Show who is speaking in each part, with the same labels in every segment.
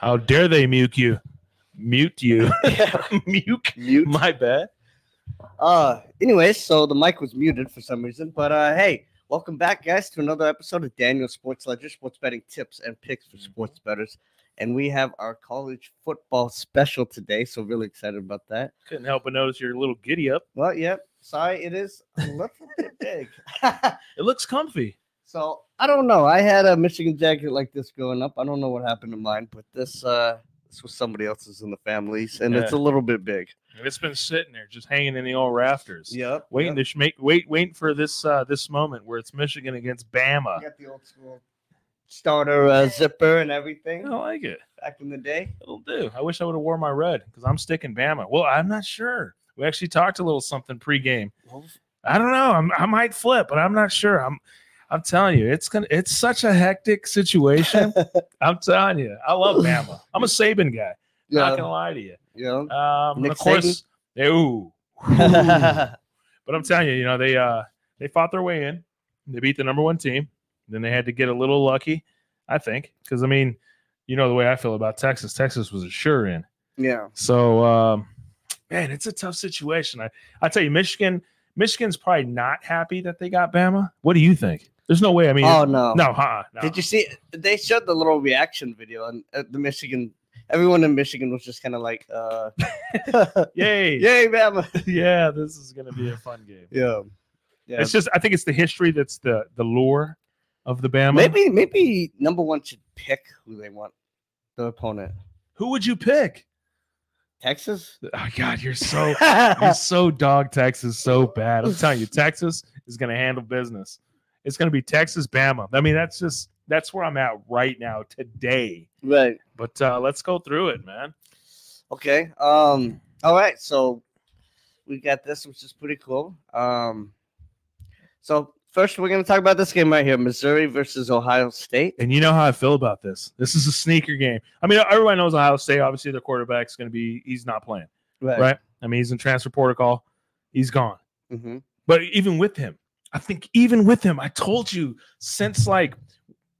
Speaker 1: How dare they mute you? Mute you. Yeah. mute.
Speaker 2: Mute.
Speaker 1: My bad.
Speaker 2: Uh, anyways, so the mic was muted for some reason, but uh, hey, welcome back, guys, to another episode of Daniel Sports Ledger, sports betting tips and picks for sports bettors. And we have our college football special today, so really excited about that.
Speaker 1: Couldn't help but notice you're a little giddy up.
Speaker 2: Well, yep, sorry, it is a little bit big.
Speaker 1: It looks comfy.
Speaker 2: So I don't know. I had a Michigan jacket like this growing up. I don't know what happened to mine, but this uh, this was somebody else's in the families, and it's a little bit big.
Speaker 1: And It's been sitting there, just hanging in the old rafters.
Speaker 2: Yep.
Speaker 1: Waiting to sh- make wait waiting for this uh this moment where it's Michigan against Bama.
Speaker 2: got the old school starter uh, zipper and everything.
Speaker 1: I like it.
Speaker 2: back in the day.
Speaker 1: It'll do. I wish I would have worn my red because I'm sticking Bama. Well, I'm not sure. We actually talked a little something pregame. I don't know. I'm, I might flip, but I'm not sure. I'm I'm telling you, it's gonna it's such a hectic situation. I'm telling you, I love Bama. I'm a Saban guy. Not
Speaker 2: yeah,
Speaker 1: gonna lie to you.
Speaker 2: yeah.
Speaker 1: Um, of course, they, ooh, but I'm telling you, you know, they uh they fought their way in. They beat the number one team. Then they had to get a little lucky, I think, because I mean, you know the way I feel about Texas. Texas was a sure in.
Speaker 2: yeah.
Speaker 1: So um, man, it's a tough situation. I I tell you, Michigan, Michigan's probably not happy that they got Bama. What do you think? There's no way. I mean,
Speaker 2: Oh no.
Speaker 1: no, huh? No.
Speaker 2: Did you see? They showed the little reaction video, and uh, the Michigan. Everyone in Michigan was just kind of like, uh,
Speaker 1: Yay!
Speaker 2: "Yay, Bama!"
Speaker 1: yeah, this is gonna be a fun game.
Speaker 2: Yeah, yeah.
Speaker 1: It's just I think it's the history that's the the lure of the Bama.
Speaker 2: maybe, maybe number one should pick who they want the opponent.
Speaker 1: who would you pick?
Speaker 2: Texas.
Speaker 1: Oh God, you're so you're so dog Texas so bad. I'm telling you, Texas is gonna handle business. It's gonna be Texas Bama. I mean, that's just that's where I'm at right now today.
Speaker 2: right.
Speaker 1: But uh, let's go through it, man.
Speaker 2: Okay. Um. All right. So we got this, which is pretty cool. Um. So first, we're gonna talk about this game right here: Missouri versus Ohio State.
Speaker 1: And you know how I feel about this. This is a sneaker game. I mean, everyone knows Ohio State. Obviously, their quarterback's going to be he's not playing, right? right? I mean, he's in transfer protocol. He's gone.
Speaker 2: hmm
Speaker 1: But even with him, I think even with him, I told you since like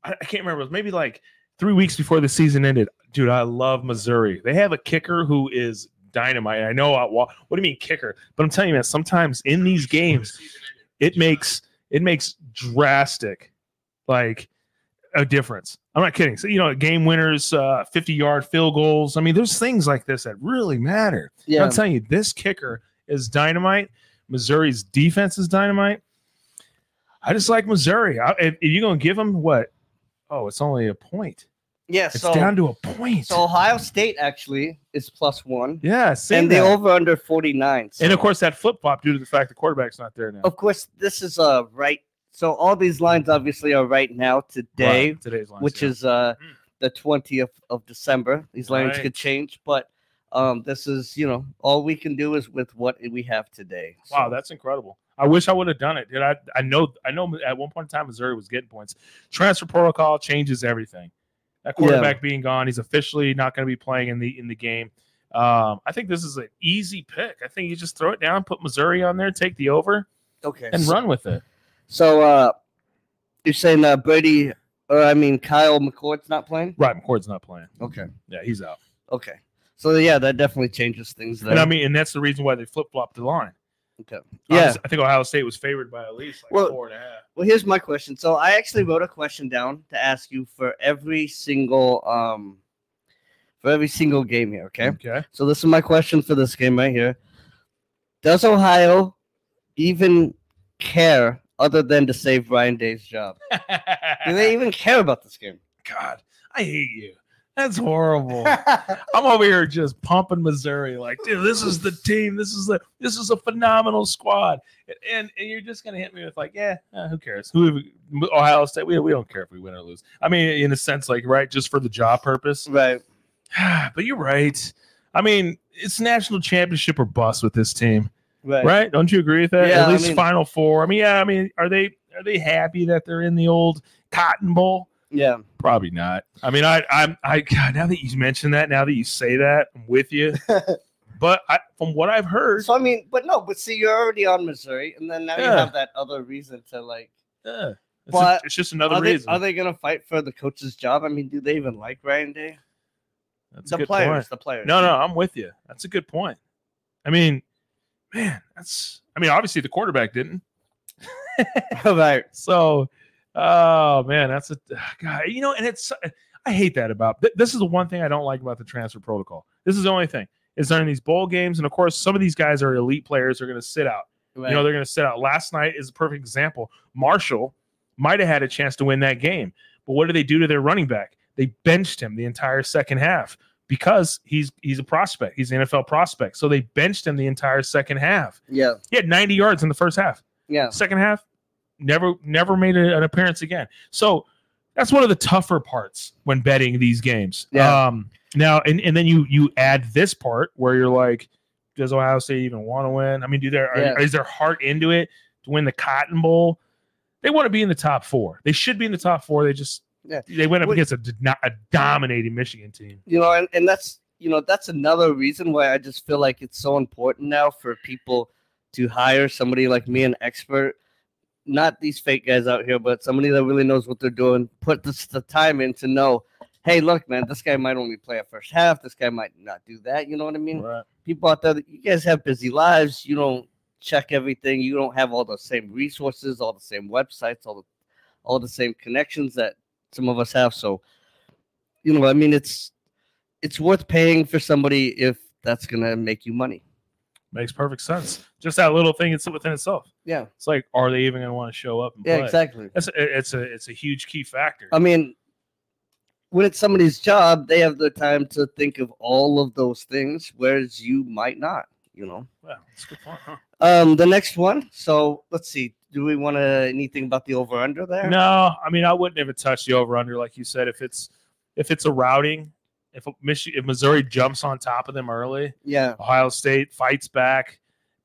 Speaker 1: I, I can't remember, it was maybe like three weeks before the season ended. Dude, I love Missouri. They have a kicker who is dynamite. I know. I, what do you mean kicker? But I'm telling you, man. Sometimes in these games, it makes it makes drastic like a difference. I'm not kidding. So you know, game winners, uh, 50 yard field goals. I mean, there's things like this that really matter.
Speaker 2: Yeah.
Speaker 1: I'm telling you, this kicker is dynamite. Missouri's defense is dynamite. I just like Missouri. I, if, if you're gonna give them what? Oh, it's only a point.
Speaker 2: Yeah.
Speaker 1: It's
Speaker 2: So
Speaker 1: down to a point.
Speaker 2: so Ohio State actually is plus one,
Speaker 1: yeah,
Speaker 2: and the over under forty nine.
Speaker 1: and of course that flip flop due to the fact the quarterback's not there now.
Speaker 2: of course, this is uh right. So all these lines obviously are right now today,
Speaker 1: Right, today's lines,
Speaker 2: which
Speaker 1: yeah.
Speaker 2: is uh
Speaker 1: Mm.
Speaker 2: the twentieth of December. These lines
Speaker 1: Right.
Speaker 2: could change, but um this is you know all we can do is with what we have today.
Speaker 1: wow, that's incredible. I wish I would have done it. Did I? I know. I know. At one point in time, Missouri was getting points. Transfer protocol changes everything. That quarterback being gone, he's officially not going to be playing in the in the game. Um, I think this is an easy pick. I think you just throw it down, put Missouri on there, take the over,
Speaker 2: okay.
Speaker 1: and
Speaker 2: so,
Speaker 1: run with it.
Speaker 2: So uh you're saying uh Brady or I mean Kyle McCord's not playing?
Speaker 1: Right, McCord's not playing.
Speaker 2: Okay.
Speaker 1: Yeah, he's out.
Speaker 2: Okay. So yeah, that definitely changes things there.
Speaker 1: And I mean, and that's the reason why they flip flopped the line.
Speaker 2: Okay. Yeah.
Speaker 1: I think Ohio State was favored by at least like
Speaker 2: Well-
Speaker 1: four and a half.
Speaker 2: Well, here's my question. So I actually wrote a question down to ask you for every single um for every single game here, okay?
Speaker 1: Okay.
Speaker 2: So this is my question for this game right here. Does Ohio even care other than to save Ryan Day's job? Do they even care about this game?
Speaker 1: God, I hate you. That's horrible. I'm over here just pumping Missouri, like, dude, this is the team. This is the this is a phenomenal squad, and and you're just gonna hit me with like, yeah, eh, who cares? Who Ohio State? We, we don't care if we win or lose. I mean, in a sense, like, right, just for the job purpose.
Speaker 2: right.
Speaker 1: but you're right. I mean, it's national championship or bust with this team,
Speaker 2: Right.
Speaker 1: right? Don't you agree with that?
Speaker 2: Yeah,
Speaker 1: At
Speaker 2: I
Speaker 1: least
Speaker 2: mean-
Speaker 1: Final Four. I mean, yeah. I mean, are they are they happy that they're in the old Cotton Bowl?
Speaker 2: Yeah.
Speaker 1: Probably not. I mean, I, I'm, I, God, now that you mention that, now that you say that, I'm with you. but I, from what I've heard,
Speaker 2: So I mean, but no, but see, you're already on Missouri, and then now you have that other reason to like.
Speaker 1: yeah, it's,
Speaker 2: But
Speaker 1: a- it's just another
Speaker 2: Are they,
Speaker 1: reason.
Speaker 2: are they gonna fight for the coach's job? I mean, do they even like Ryan Day?
Speaker 1: That's a
Speaker 2: the
Speaker 1: good
Speaker 2: players,
Speaker 1: point.
Speaker 2: the players.
Speaker 1: No, no, I'm with you. That's a good point. I mean, man, that's. I mean, obviously the quarterback didn't.
Speaker 2: right.
Speaker 1: So, oh man, that's a guy. You know, and it's. I hate that about. th- This is the one thing I don't like about the transfer protocol. This is the only thing. Is during these bowl games, and of course, some of these guys are elite players. They're going to sit out.
Speaker 2: right.
Speaker 1: You know, they're going to sit out. Last night is a perfect example. Marshall might have had a chance to win that game, but what did they do to their running back? They benched him the entire second half because he's he's a prospect. He's an NFL prospect. So they benched him the entire second half.
Speaker 2: yeah.
Speaker 1: He had 90 yards in the first half.
Speaker 2: Yeah.
Speaker 1: Second half, never never made a- an appearance again. So that's one of the tougher parts when betting these games.
Speaker 2: Yeah.
Speaker 1: Um, now and, and then you you add this part where you're like, does Ohio State even want to win? I mean, do there
Speaker 2: Yeah.
Speaker 1: is their heart into it to win the Cotton Bowl? They want to be in the top four. They should be in the top four. They just
Speaker 2: Yeah.
Speaker 1: they went up against a dominating Michigan team.
Speaker 2: you know and, and that's you know that's another reason why i just feel like it's so important now for people to hire somebody like me an expert not these fake guys out here but somebody that really knows what they're doing put this, the time in to know hey look man this guy might only play a first half. This guy might not do that. You know what i mean?
Speaker 1: Right.
Speaker 2: people out there you guys have busy lives. You don't check everything. You don't have all the same resources all the same websites all the all the same connections that some of us have. So you know i mean it's it's worth paying for somebody if that's gonna make you money
Speaker 1: Makes perfect sense. Just that little thing it's within itself.
Speaker 2: yeah
Speaker 1: It's like, are they even going to want to show up and
Speaker 2: yeah
Speaker 1: play?
Speaker 2: exactly
Speaker 1: It's a, it's a it's a huge key factor.
Speaker 2: i mean when it's somebody's job they have the time to think of all of those things whereas you might not you know
Speaker 1: Wow, that's a good point. Huh?
Speaker 2: um the next one so let's see do we want to anything about the over under there
Speaker 1: No, I mean I wouldn't even touch the over under like you said. If it's if it's a routing, if Michigan, if Missouri jumps on top of them early,
Speaker 2: yeah
Speaker 1: Ohio State fights back.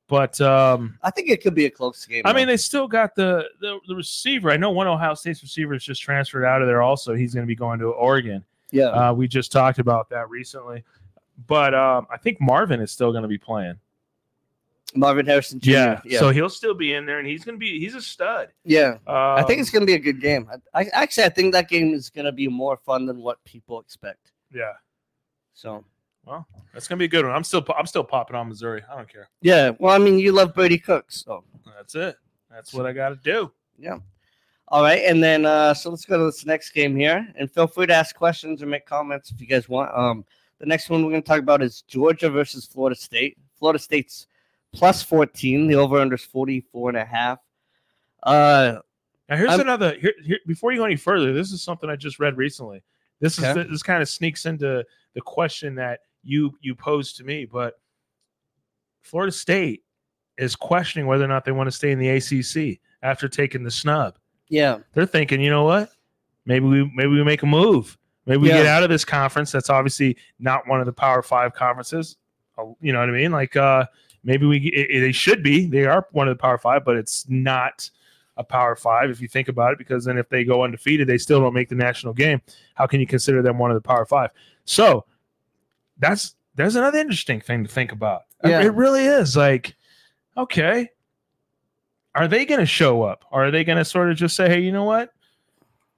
Speaker 1: But um,
Speaker 2: I think it could be a close game.
Speaker 1: I
Speaker 2: though.
Speaker 1: mean, they still got the, the the receiver. I know one Ohio State's receiver is just transferred out of there. Also, he's going to be going to Oregon.
Speaker 2: yeah,
Speaker 1: Uh, we just talked about that recently. But um, I think Marvin is still going to be playing.
Speaker 2: Marvin Harrison Jr.
Speaker 1: Yeah.
Speaker 2: yeah,
Speaker 1: So he'll still be in there, and he's going to be he's a stud.
Speaker 2: yeah.
Speaker 1: Um,
Speaker 2: I think it's going to be a good game. I, I actually I think that game is going to be more fun than what people expect.
Speaker 1: Yeah.
Speaker 2: So
Speaker 1: Well, that's going to be a good one. I'm still I'm still popping on Missouri. I don't care.
Speaker 2: yeah, well, I mean, you love Brady Cooks, so
Speaker 1: That's it. That's what I got to do.
Speaker 2: yeah. All right, and then uh, so let's go to this next game here, and feel free to ask questions or make comments if you guys want. Um, the next one we're going to talk about is Georgia versus Florida State. Florida State's plus 14. The over under is 44 and a half. Uh,
Speaker 1: Now here's
Speaker 2: I'm-
Speaker 1: another here, here before you go any further. This is something I just read recently. This is
Speaker 2: Okay.
Speaker 1: this kind of sneaks into the question that you you posed to me, but Florida State is questioning whether or not they want to stay in the ACC after taking the snub.
Speaker 2: yeah,
Speaker 1: They're thinking, you know what? Maybe we maybe we make a move. Maybe we
Speaker 2: Yeah.
Speaker 1: get out of this conference. That's obviously not one of the Power Five conferences. Uh, You know what I mean? Like uh, maybe we it, they should be. They are one of the Power Five, but it's not a Power Five if you think about it. Because then if they go undefeated, they still don't make the national game. How can you consider them one of the Power Five? So that's there's another interesting thing to think about. It-
Speaker 2: Yeah.
Speaker 1: It really is. Like, okay, are they going to show up? Or are they going to sort of just say, hey, you know what?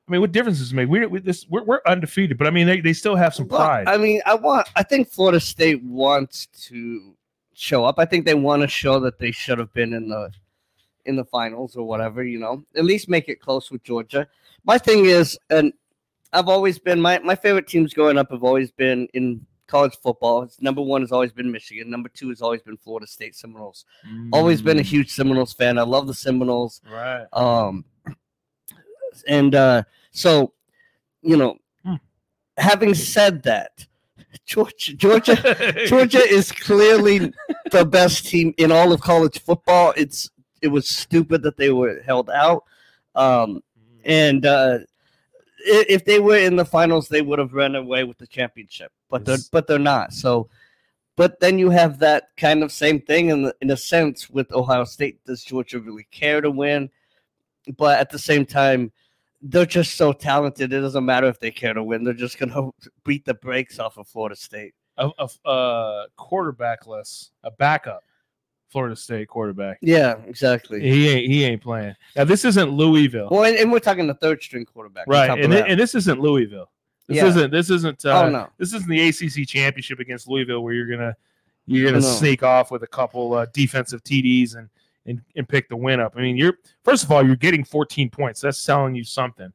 Speaker 1: I mean, what difference does it make? We, we this we're, we're undefeated, but I mean, they, they still have some
Speaker 2: Well,
Speaker 1: pride.
Speaker 2: I mean, I want. I think Florida State wants to show up. I think they want to show that they should have been in the in the finals or whatever. You know, at least make it close with Georgia. My thing is, and I've always been my my favorite teams growing up have always been in college football. It's, number one has always been Michigan. Number two has always been Florida State Seminoles. Always been a
Speaker 1: Mm,
Speaker 2: huge Seminoles fan. I love the Seminoles.
Speaker 1: right.
Speaker 2: Um, and uh, so, you know,
Speaker 1: Hmm.
Speaker 2: having said that, Georgia, Georgia, Georgia is clearly the best team in all of college football. It's it was stupid that they were held out. Um, and uh, if they were in the finals, they would have run away with the championship. But they're but they're not. So, but then you have that kind of same thing in the, in a sense with Ohio State. Does Georgia really care to win? But at the same time, they're just so talented. It doesn't matter if they care to win. They're just gonna beat the brakes off of Florida State.
Speaker 1: a, a, a quarterbackless, a backup Florida State quarterback.
Speaker 2: Yeah, exactly.
Speaker 1: He ain't he ain't playing. Now this isn't Louisville,
Speaker 2: Well, and, and we're talking the third string quarterback.
Speaker 1: right? And, and this isn't Louisville. This
Speaker 2: Yeah.
Speaker 1: isn't this isn't uh,
Speaker 2: oh no.
Speaker 1: this isn't the ACC championship against Louisville where you're gonna you're gonna sneak off with a couple uh, defensive TDs and, and and pick the win up. I mean, you're first of all you're getting 14 points. That's telling you something.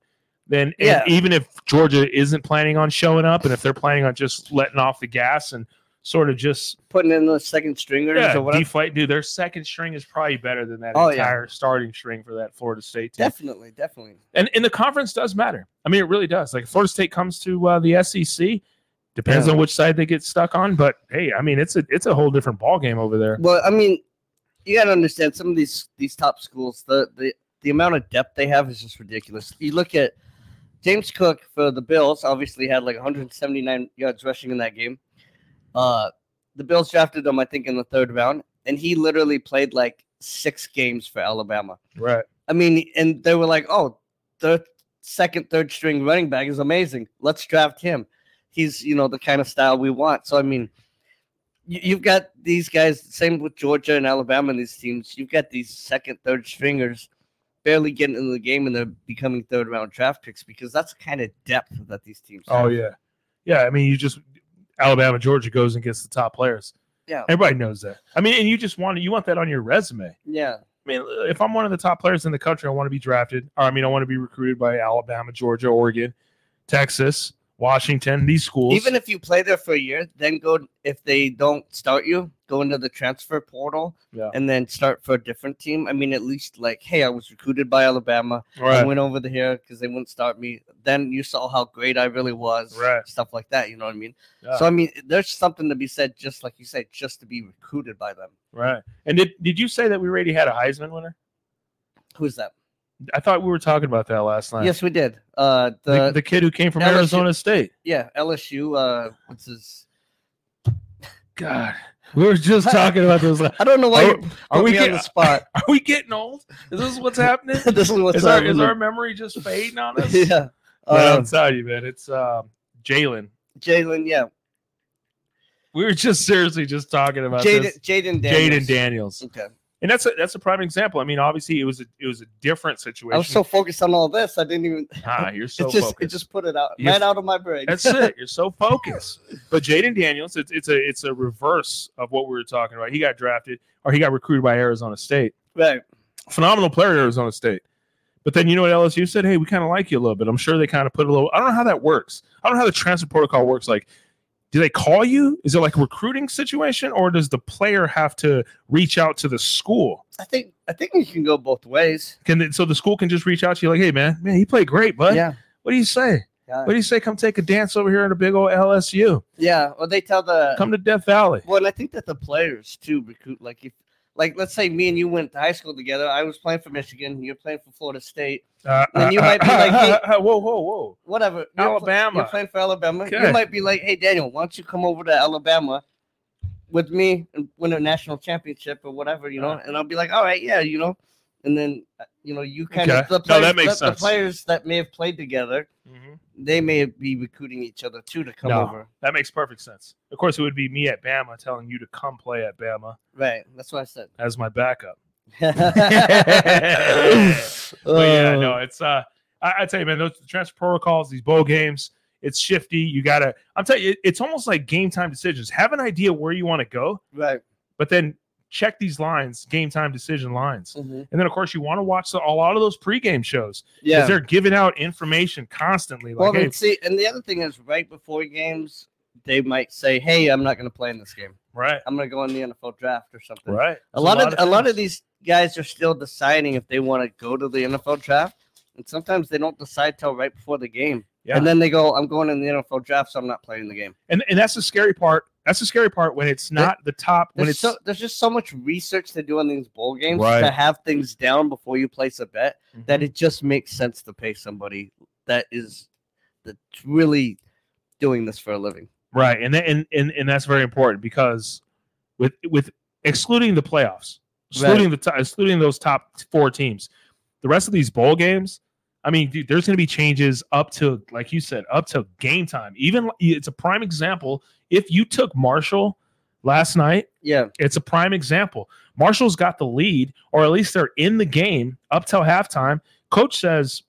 Speaker 1: Then
Speaker 2: Yeah.
Speaker 1: even if Georgia isn't planning on showing up, and if they're planning on just letting off the gas and sort of just
Speaker 2: Putting in the second stringers
Speaker 1: yeah,
Speaker 2: or whatever.
Speaker 1: deflate, dude, their second string is probably better than that
Speaker 2: Oh, yeah.
Speaker 1: entire starting string for that Florida State team.
Speaker 2: Definitely, definitely.
Speaker 1: And and the conference does matter. I mean, it really does. Like Florida State comes to uh, the SEC, depends
Speaker 2: Yeah.
Speaker 1: on which side they get stuck on. But hey, I mean, it's a it's a whole different ball game over there.
Speaker 2: Well, I mean, you got to understand some of these these top schools. The the the amount of depth they have is just ridiculous. You look at James Cook for the Bills. Obviously, had like 179 yards rushing in that game. Uh, the Bills drafted him, I think, in the third round, and he literally played like six games for Alabama.
Speaker 1: Right.
Speaker 2: I mean, and they were like, "Oh, the second, third string running back is amazing. Let's draft him. He's, you know, the kind of style we want." So, I mean, you, you've got these guys. Same with Georgia and Alabama. and These teams, you've got these second, third stringers barely getting into the game, and they're becoming third round draft picks because that's the kind of depth that these teams.
Speaker 1: Oh
Speaker 2: have.
Speaker 1: yeah, yeah. I mean, you just Alabama, Georgia goes and gets the top players.
Speaker 2: Yeah.
Speaker 1: Everybody knows that. I mean, and you just want you want that on your resume.
Speaker 2: yeah,
Speaker 1: I mean, if I'm one of the top players in the country, I want to be drafted. Or I mean, I want to be recruited by Alabama, Georgia, Oregon, Texas, Washington, these schools.
Speaker 2: Even if you play there for a year, then go if they don't start you, go into the transfer portal
Speaker 1: Yeah.
Speaker 2: and then start for a different team. I mean, at least like, hey, I was recruited by Alabama.
Speaker 1: Right.
Speaker 2: I went over here because they wouldn't start me. Then you saw how great I really was.
Speaker 1: Right.
Speaker 2: Stuff like that. You know what I mean?
Speaker 1: Yeah.
Speaker 2: So I mean, there's something to be said, just like you said, just to be recruited by them.
Speaker 1: Right. And did did you say that we already had a Heisman winner?
Speaker 2: Who's that?
Speaker 1: I thought we were talking about that last night.
Speaker 2: Yes, we did. Uh,
Speaker 1: The,
Speaker 2: the,
Speaker 1: the kid who came from
Speaker 2: LSU.
Speaker 1: Arizona State.
Speaker 2: yeah, LSU. Uh, what's his?
Speaker 1: God. We were just talking about this.
Speaker 2: I don't know why
Speaker 1: Are- are we
Speaker 2: on the spot.
Speaker 1: are we getting old? Is this what's happening?
Speaker 2: this is what's
Speaker 1: is, our,
Speaker 2: happening.
Speaker 1: is our memory just fading on us?
Speaker 2: yeah. Um,
Speaker 1: I'm telling you, man. It's um, Jalen.
Speaker 2: Jalen, yeah,
Speaker 1: We were just seriously just talking about
Speaker 2: Jayden,
Speaker 1: this. Jayden,
Speaker 2: Daniels.
Speaker 1: Daniels,
Speaker 2: Okay,
Speaker 1: and that's a that's a prime example. I mean, obviously, it was a it was a different situation.
Speaker 2: I was so focused on all this, I didn't even.
Speaker 1: ah, you're so
Speaker 2: it just
Speaker 1: focused.
Speaker 2: it just put it out
Speaker 1: You're-
Speaker 2: right out of my brain.
Speaker 1: That's it. You're so focused. But Jayden Daniels, it's it's a it's a reverse of what we were talking about. He got drafted or he got recruited by Arizona State.
Speaker 2: right.
Speaker 1: Phenomenal player at Arizona State. But then you know what LSU said? Hey, we kind of like you a little bit. I'm sure they kind of put a little. I don't know how that works. I don't know how the transfer protocol works. Like, do they call you? Is it like a recruiting situation, or does the player have to reach out to the school?
Speaker 2: I think I think you can go both ways.
Speaker 1: Can they, so the school can just reach out to you like, hey man, man, he played great, bud.
Speaker 2: Yeah.
Speaker 1: What do you say?
Speaker 2: Yeah.
Speaker 1: What do you say? Come take a dance over here at a big old LSU.
Speaker 2: Yeah. Well, they tell the
Speaker 1: Come to Death Valley.
Speaker 2: well, and I think that the players too recruit. Like if, like let's say me and you went to high school together. I was playing for Michigan. You're playing for Florida State.
Speaker 1: Uh,
Speaker 2: Then you might be like, hey-
Speaker 1: whoa, whoa, whoa.
Speaker 2: Whatever. You're pl-
Speaker 1: Alabama.
Speaker 2: you're playing for Alabama.
Speaker 1: Okay.
Speaker 2: You might be like, hey Daniel, why don't you come over to Alabama with me and win a national championship or whatever, you know?
Speaker 1: Uh.
Speaker 2: And I'll be like, all right, yeah, you know. And then uh, you know, you kind
Speaker 1: Okay.
Speaker 2: of the
Speaker 1: No,
Speaker 2: players,
Speaker 1: that makes
Speaker 2: the, the players that may have played together, they may be recruiting each other too to come
Speaker 1: No.
Speaker 2: over.
Speaker 1: That makes perfect sense. Of course, it would be me at Bama telling you to come play at Bama
Speaker 2: Right. That's what I said.
Speaker 1: as my backup.
Speaker 2: Uh,
Speaker 1: But yeah, no, it's uh, I, I tell you, man, those transfer protocols, these bowl games, it's shifty. You gotta, I'm telling you, it- it's almost like game time decisions. Have an idea where you want to go,
Speaker 2: Right.
Speaker 1: but then check these lines, game time decision lines.
Speaker 2: Mhm.
Speaker 1: And then, of course, you want to watch the, a lot of those pregame shows because
Speaker 2: Yeah.
Speaker 1: they're giving out information constantly. Like,
Speaker 2: Well,
Speaker 1: hey,
Speaker 2: and see, and the other thing is, right before games, they might say, "Hey, I'm not going to play in this game.
Speaker 1: right,
Speaker 2: I'm going to go in the NFL draft or something."
Speaker 1: right.
Speaker 2: A lot, of, a lot of these guys are still deciding if they want to go to the NFL draft, and sometimes they don't decide till right before the game,
Speaker 1: Yeah.
Speaker 2: and then they go, "I'm going in the NFL draft, so I'm not playing the game."
Speaker 1: and and that's the scary part. That's the scary part when it's not the top. When
Speaker 2: There's
Speaker 1: it's
Speaker 2: so there's just so much research to do on these bowl games
Speaker 1: Right.
Speaker 2: to have things down before you place a bet
Speaker 1: Mhm.
Speaker 2: that it just makes sense to pay somebody that is that's really doing this for a living.
Speaker 1: right, and, and and and that's very important because with with excluding the playoffs, excluding the excluding those top four teams, the rest of these bowl games. I mean, dude, there's going to be changes up to, like you said, up to game time. Even it's a prime example. If you took Marshall last night,
Speaker 2: Yeah,
Speaker 1: it's a prime example. Marshall's got the lead, or at least they're in the game up till halftime. Coach says,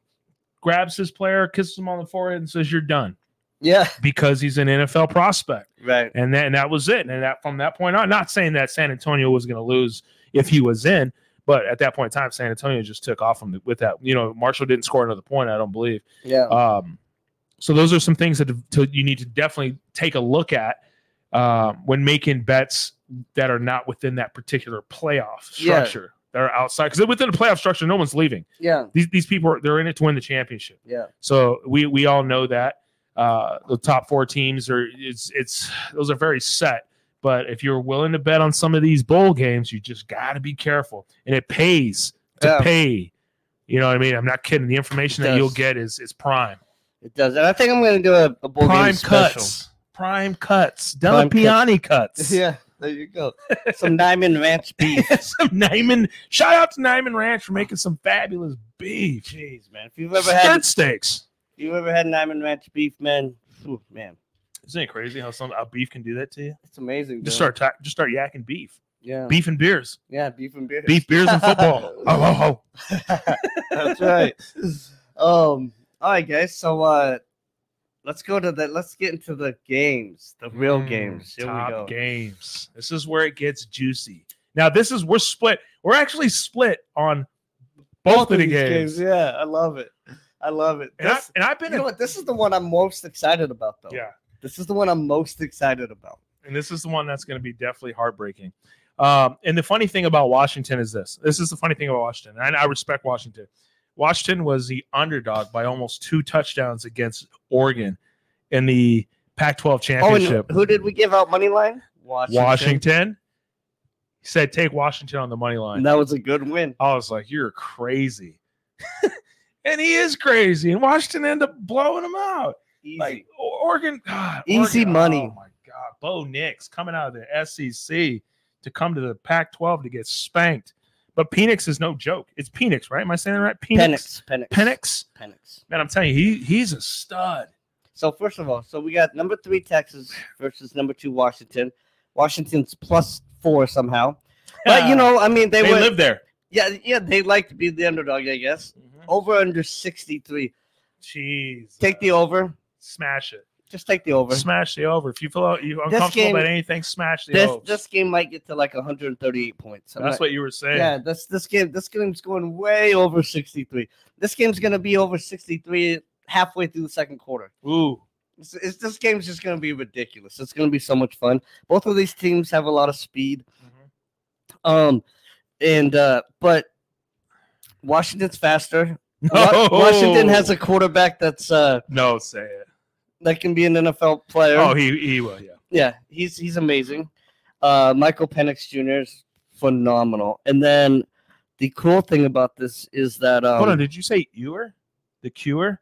Speaker 1: grabs his player, kisses him on the forehead, and says, "You're done."
Speaker 2: Yeah,
Speaker 1: because he's an NFL prospect.
Speaker 2: right.
Speaker 1: And then that was it. And that from that point on, not saying that San Antonio was going to lose if he was in, but at that point in time, San Antonio just took off from the, with that. You know, Marshall didn't score another point, I don't believe.
Speaker 2: Yeah,
Speaker 1: Um, so those are some things that to, you need to definitely take a look at uh, when making bets that are not within that particular playoff
Speaker 2: Yeah.
Speaker 1: structure. They're outside because within the playoff structure, no one's leaving.
Speaker 2: yeah,
Speaker 1: These these people are they're in it to win the championship.
Speaker 2: yeah.
Speaker 1: So we we all know that uh, the top four teams are it's it's those are very set. But if you're willing to bet on some of these bowl games, you just got to be careful, and it pays to
Speaker 2: Yeah.
Speaker 1: pay. You know what I mean? I'm not kidding. The information that you'll get is is prime,
Speaker 2: It does, and I think I'm going to do a, a bowl game
Speaker 1: prime
Speaker 2: special.
Speaker 1: cuts, prime cuts,
Speaker 2: Prime cut.
Speaker 1: Delapiani cuts.
Speaker 2: Yeah, there you go. Some Niman Ranch beef.
Speaker 1: some Niman. Shout out to Niman Ranch for making some fabulous beef.
Speaker 2: Jeez, man. If you've ever had,
Speaker 1: Good steaks.
Speaker 2: if you ever had Niman Ranch beef, man, phew, man,
Speaker 1: Isn't it crazy how some how beef can do that to you?
Speaker 2: it's amazing.
Speaker 1: Just
Speaker 2: dude.
Speaker 1: start ta- just start yakking beef,
Speaker 2: yeah,
Speaker 1: beef and beers.
Speaker 2: yeah, beef and beers.
Speaker 1: beef, beers, and football. oh, oh, oh.
Speaker 2: That's right. Um. All right, guys. So, uh, let's go to the. Let's get into the games, the real
Speaker 1: Mm,
Speaker 2: games. Here
Speaker 1: top
Speaker 2: we go.
Speaker 1: games. This is where it gets juicy. Now, this is we're split. We're actually split on both, of the
Speaker 2: these
Speaker 1: games.
Speaker 2: Yeah, I love it. I love it.
Speaker 1: And, I,
Speaker 2: This-
Speaker 1: and I've been,
Speaker 2: you know what? This is the one I'm most excited about, though.
Speaker 1: yeah,
Speaker 2: This is the one I'm most excited about.
Speaker 1: and this is the one that's going to be definitely heartbreaking. Um, and the funny thing about Washington is this. This is the funny thing about Washington, and I respect Washington. Washington was the underdog by almost two touchdowns against Oregon in the Pac-12
Speaker 2: Oh,
Speaker 1: championship.
Speaker 2: who did we give out money line? Washington.
Speaker 1: Washington. He said, "Take Washington on the money line."
Speaker 2: And that was a good win.
Speaker 1: I was like, "You're crazy," and he is crazy. And Washington ended up blowing him out.
Speaker 2: Easy.
Speaker 1: Like Oregon, God,
Speaker 2: Easy
Speaker 1: Oregon, oh
Speaker 2: money.
Speaker 1: Oh my God, Bo Nix coming out of the SEC to come to the Pac-12 to get spanked. But Penix is no joke. It's Penix, right? Am I saying it right?
Speaker 2: Penix. Penix.
Speaker 1: Penix.
Speaker 2: Penix.
Speaker 1: Man, I'm telling you, he he's a stud.
Speaker 2: So first of all, so we got number three Texas versus number two Washington. Washington's plus four somehow, but you know, I mean, they,
Speaker 1: they
Speaker 2: were
Speaker 1: live there.
Speaker 2: yeah, yeah, they like to be the underdog, I guess. Mm-hmm. Over under sixty three.
Speaker 1: Jeez,
Speaker 2: Take the over.
Speaker 1: Smash it.
Speaker 2: Just take the over.
Speaker 1: Smash the over. If you feel you uncomfortable
Speaker 2: game-
Speaker 1: about anything, smash the
Speaker 2: This
Speaker 1: over.
Speaker 2: this game might get to like 138 points. I'm
Speaker 1: That's
Speaker 2: not-
Speaker 1: what you were saying.
Speaker 2: Yeah, this this game this game's going way over 63. This game's gonna be over 63 halfway through the second quarter.
Speaker 1: Ooh.
Speaker 2: It's, it's, this game's just gonna be ridiculous. It's gonna be so much fun. Both of these teams have a lot of speed. Um, and uh, but Washington's faster. Wa- Washington has a quarterback that's uh
Speaker 1: no say it.
Speaker 2: That can be an NFL player.
Speaker 1: Oh, he he will. Yeah.
Speaker 2: Yeah, he's he's amazing. Uh, Michael Penix Jr. is phenomenal. And then the cool thing about this is that um,
Speaker 1: Hold on. Did you say Ewer? The cure?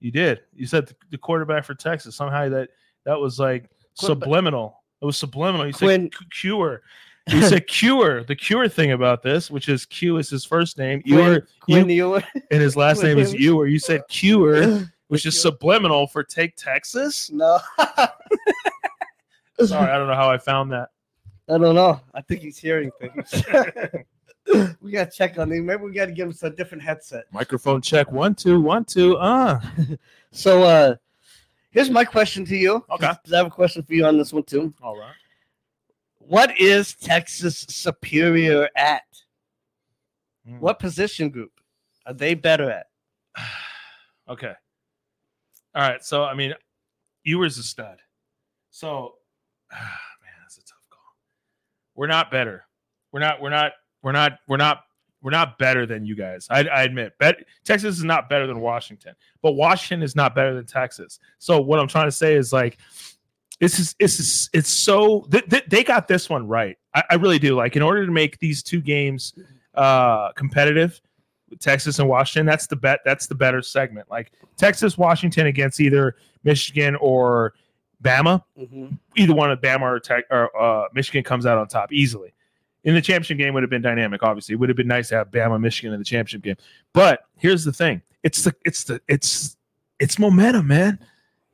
Speaker 1: You did. You said the, the quarterback for Texas. Somehow that that was like subliminal. It was subliminal. You
Speaker 2: Quinn-
Speaker 1: said cu- cure. You said cure. The cure thing about this, which is Q is his first name. Ewer,
Speaker 2: Quinn Ewer.
Speaker 1: and his last name is. Ewer. You said cure, which is subliminal for take Texas.
Speaker 2: no,
Speaker 1: Sorry, I don't know how I found that.
Speaker 2: I don't know. I think he's hearing things. we gotta check on him. Maybe we gotta give him some different headset.
Speaker 1: Microphone check. One, two, one, two. Uh.
Speaker 2: So uh here's my question to you.
Speaker 1: Okay.
Speaker 2: I have a question for you on this one too.
Speaker 1: All right.
Speaker 2: What is Texas superior at?
Speaker 1: Mm.
Speaker 2: What position group are they better at?
Speaker 1: okay. All right. So I mean, Ewer's a stud. So man, that's a tough call. We're not better. We're not. We're not. We're not. We're not. We're not better than you guys. I, I admit. Bet Texas is not better than Washington, but Washington is not better than Texas. So what I'm trying to say is like, this is this is it's so th- th- they got this one right. I, I really do. Like in order to make these two games uh competitive, Texas and Washington, that's the bet. That's the better segment. Like Texas, Washington against either Michigan or Bama.
Speaker 2: Mm-hmm.
Speaker 1: Either one of Bama or, Tech, or uh, Michigan comes out on top easily. In the championship game would have been dynamic. Obviously, it would have been nice to have Bama, Michigan in the championship game. But here's the thing: it's the it's the it's it's momentum, man.